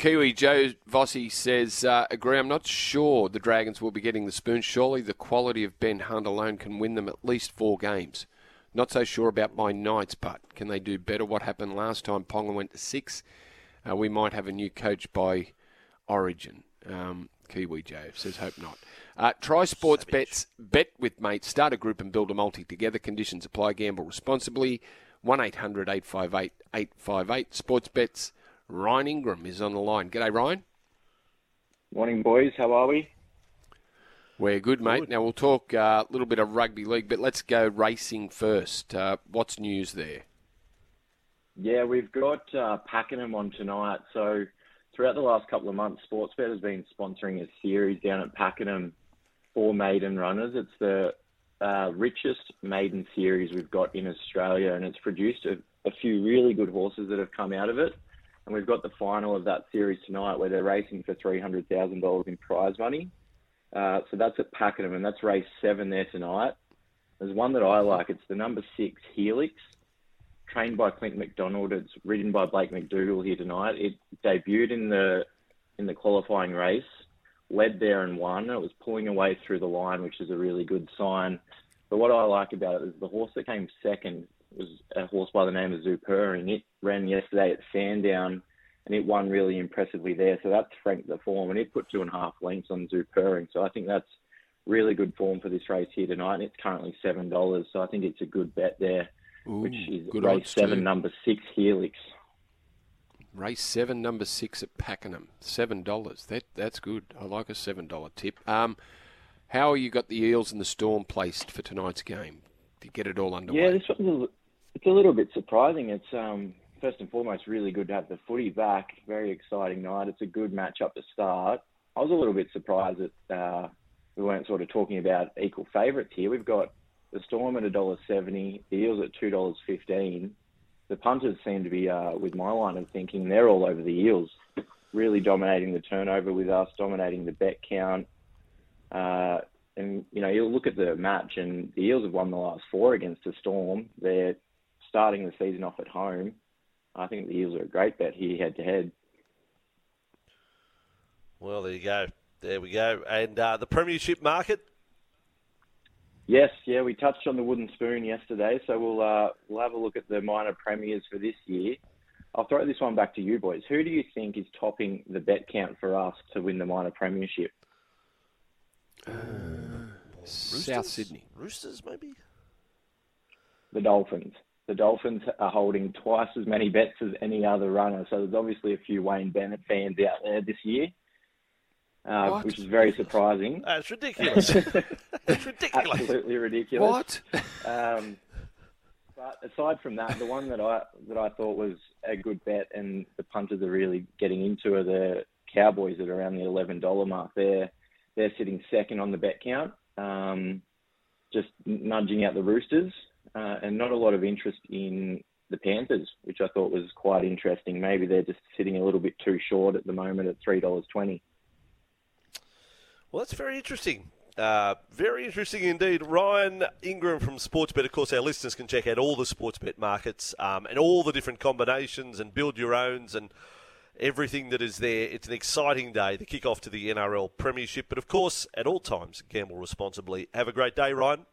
Kiwi Joe Vossi says, uh, agree, I'm not sure the Dragons will be getting the spoon. Surely the quality of Ben Hunt alone can win them at least four games. Not so sure about my Knights, but can they do better? What happened last time Ponga went to six? Uh, we might have a new coach by Origin. Um, Kiwi Joe says, hope not. Uh, try sports Savage. bets, bet with mates, start a group and build a multi together. Conditions apply, gamble responsibly. 1 800 858 858. Sports bets. Ryan Ingram is on the line. G'day, Ryan. Morning, boys. How are we? We're good, mate. Good. Now we'll talk uh, a uh, little bit of rugby league, but let's go racing first. Uh, what's news there? Yeah, we've got uh, Pakenham on tonight. So throughout the last couple of months, Sportsbet has been sponsoring a series down at Pakenham for maiden runners. It's the uh, richest maiden series we've got in Australia, and it's produced a, a few really good horses that have come out of it. And we've got the final of that series tonight where they're racing for $300,000 in prize money. Uh, so that's at Pakenham, and that's race seven there tonight. There's one that I like. It's the number six Helix, trained by Clint McDonald. It's ridden by Blake McDougall here tonight. It debuted in the in the qualifying race, led there and won. It was pulling away through the line, which is a really good sign. But what I like about it is the horse that came second was a horse by the name of Zupur, and It ran yesterday at Sandown and it won really impressively there. So that's franked the form and it put two and a half lengths on Zupurring. So I think that's really good form for this race here tonight. And it's currently seven dollars, so I think it's a good bet there, Ooh, which is race seven, too. number six Helix. Race seven, number six at Pakenham, seven dollars. That that's good. I like a seven dollar tip. Um, how you got the Eels and the Storm placed for tonight's game? To get it all underway. Yeah, this one's a, it's a little bit surprising. It's um, first and foremost really good to have the footy back. Very exciting night. It's a good match up to start. I was a little bit surprised that uh, we weren't sort of talking about equal favourites here. We've got the Storm at $1.70, the Eels at $2.15. The punters seem to be, uh, with my line of thinking, they're all over the Eels, really dominating the turnover with us, dominating the bet count. Uh, and, you know, you'll look at the match, and the Eels have won the last four against the Storm. They're starting the season off at home. I think the Eels are a great bet here, head to head. Well, there you go. There we go. And uh, the Premiership market? Yes, yeah, we touched on the wooden spoon yesterday, so we'll uh, we'll have a look at the minor premiers for this year. I'll throw this one back to you boys. Who do you think is topping the bet count for us to win the minor premiership? Uh, South Sydney. Roosters, maybe? The Dolphins. The Dolphins are holding twice as many bets as any other runner, so there's obviously a few Wayne Bennett fans out there this year. Uh, which is very surprising. That's ridiculous. That's ridiculous. Absolutely ridiculous. What? Um, but aside from that, the one that I that I thought was a good bet, and the punters are really getting into are the Cowboys at around the eleven dollar mark. They're they're sitting second on the bet count, um, just nudging out the Roosters, uh, and not a lot of interest in the Panthers, which I thought was quite interesting. Maybe they're just sitting a little bit too short at the moment at three dollars twenty. Well, that's very interesting. Uh, very interesting indeed. Ryan Ingram from Sportsbet. Of course, our listeners can check out all the Sportsbet markets um, and all the different combinations and build your owns and everything that is there. It's an exciting day, the kick-off to the NRL Premiership. But of course, at all times, gamble responsibly. Have a great day, Ryan.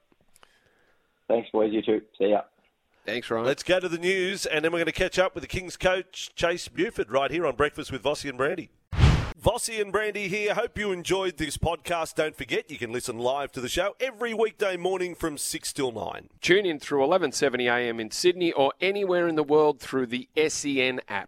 Thanks, boys. You too. See ya. Thanks, Ryan. Let's go to the news, and then we're going to catch up with the Kings coach, Chase Buford, right here on Breakfast with Vossi and Brandy. Vossi and Brandy here. Hope you enjoyed this podcast. Don't forget, you can listen live to the show every weekday morning from 6 till 9. Tune in through 11.70am in Sydney or anywhere in the world through the SEN app.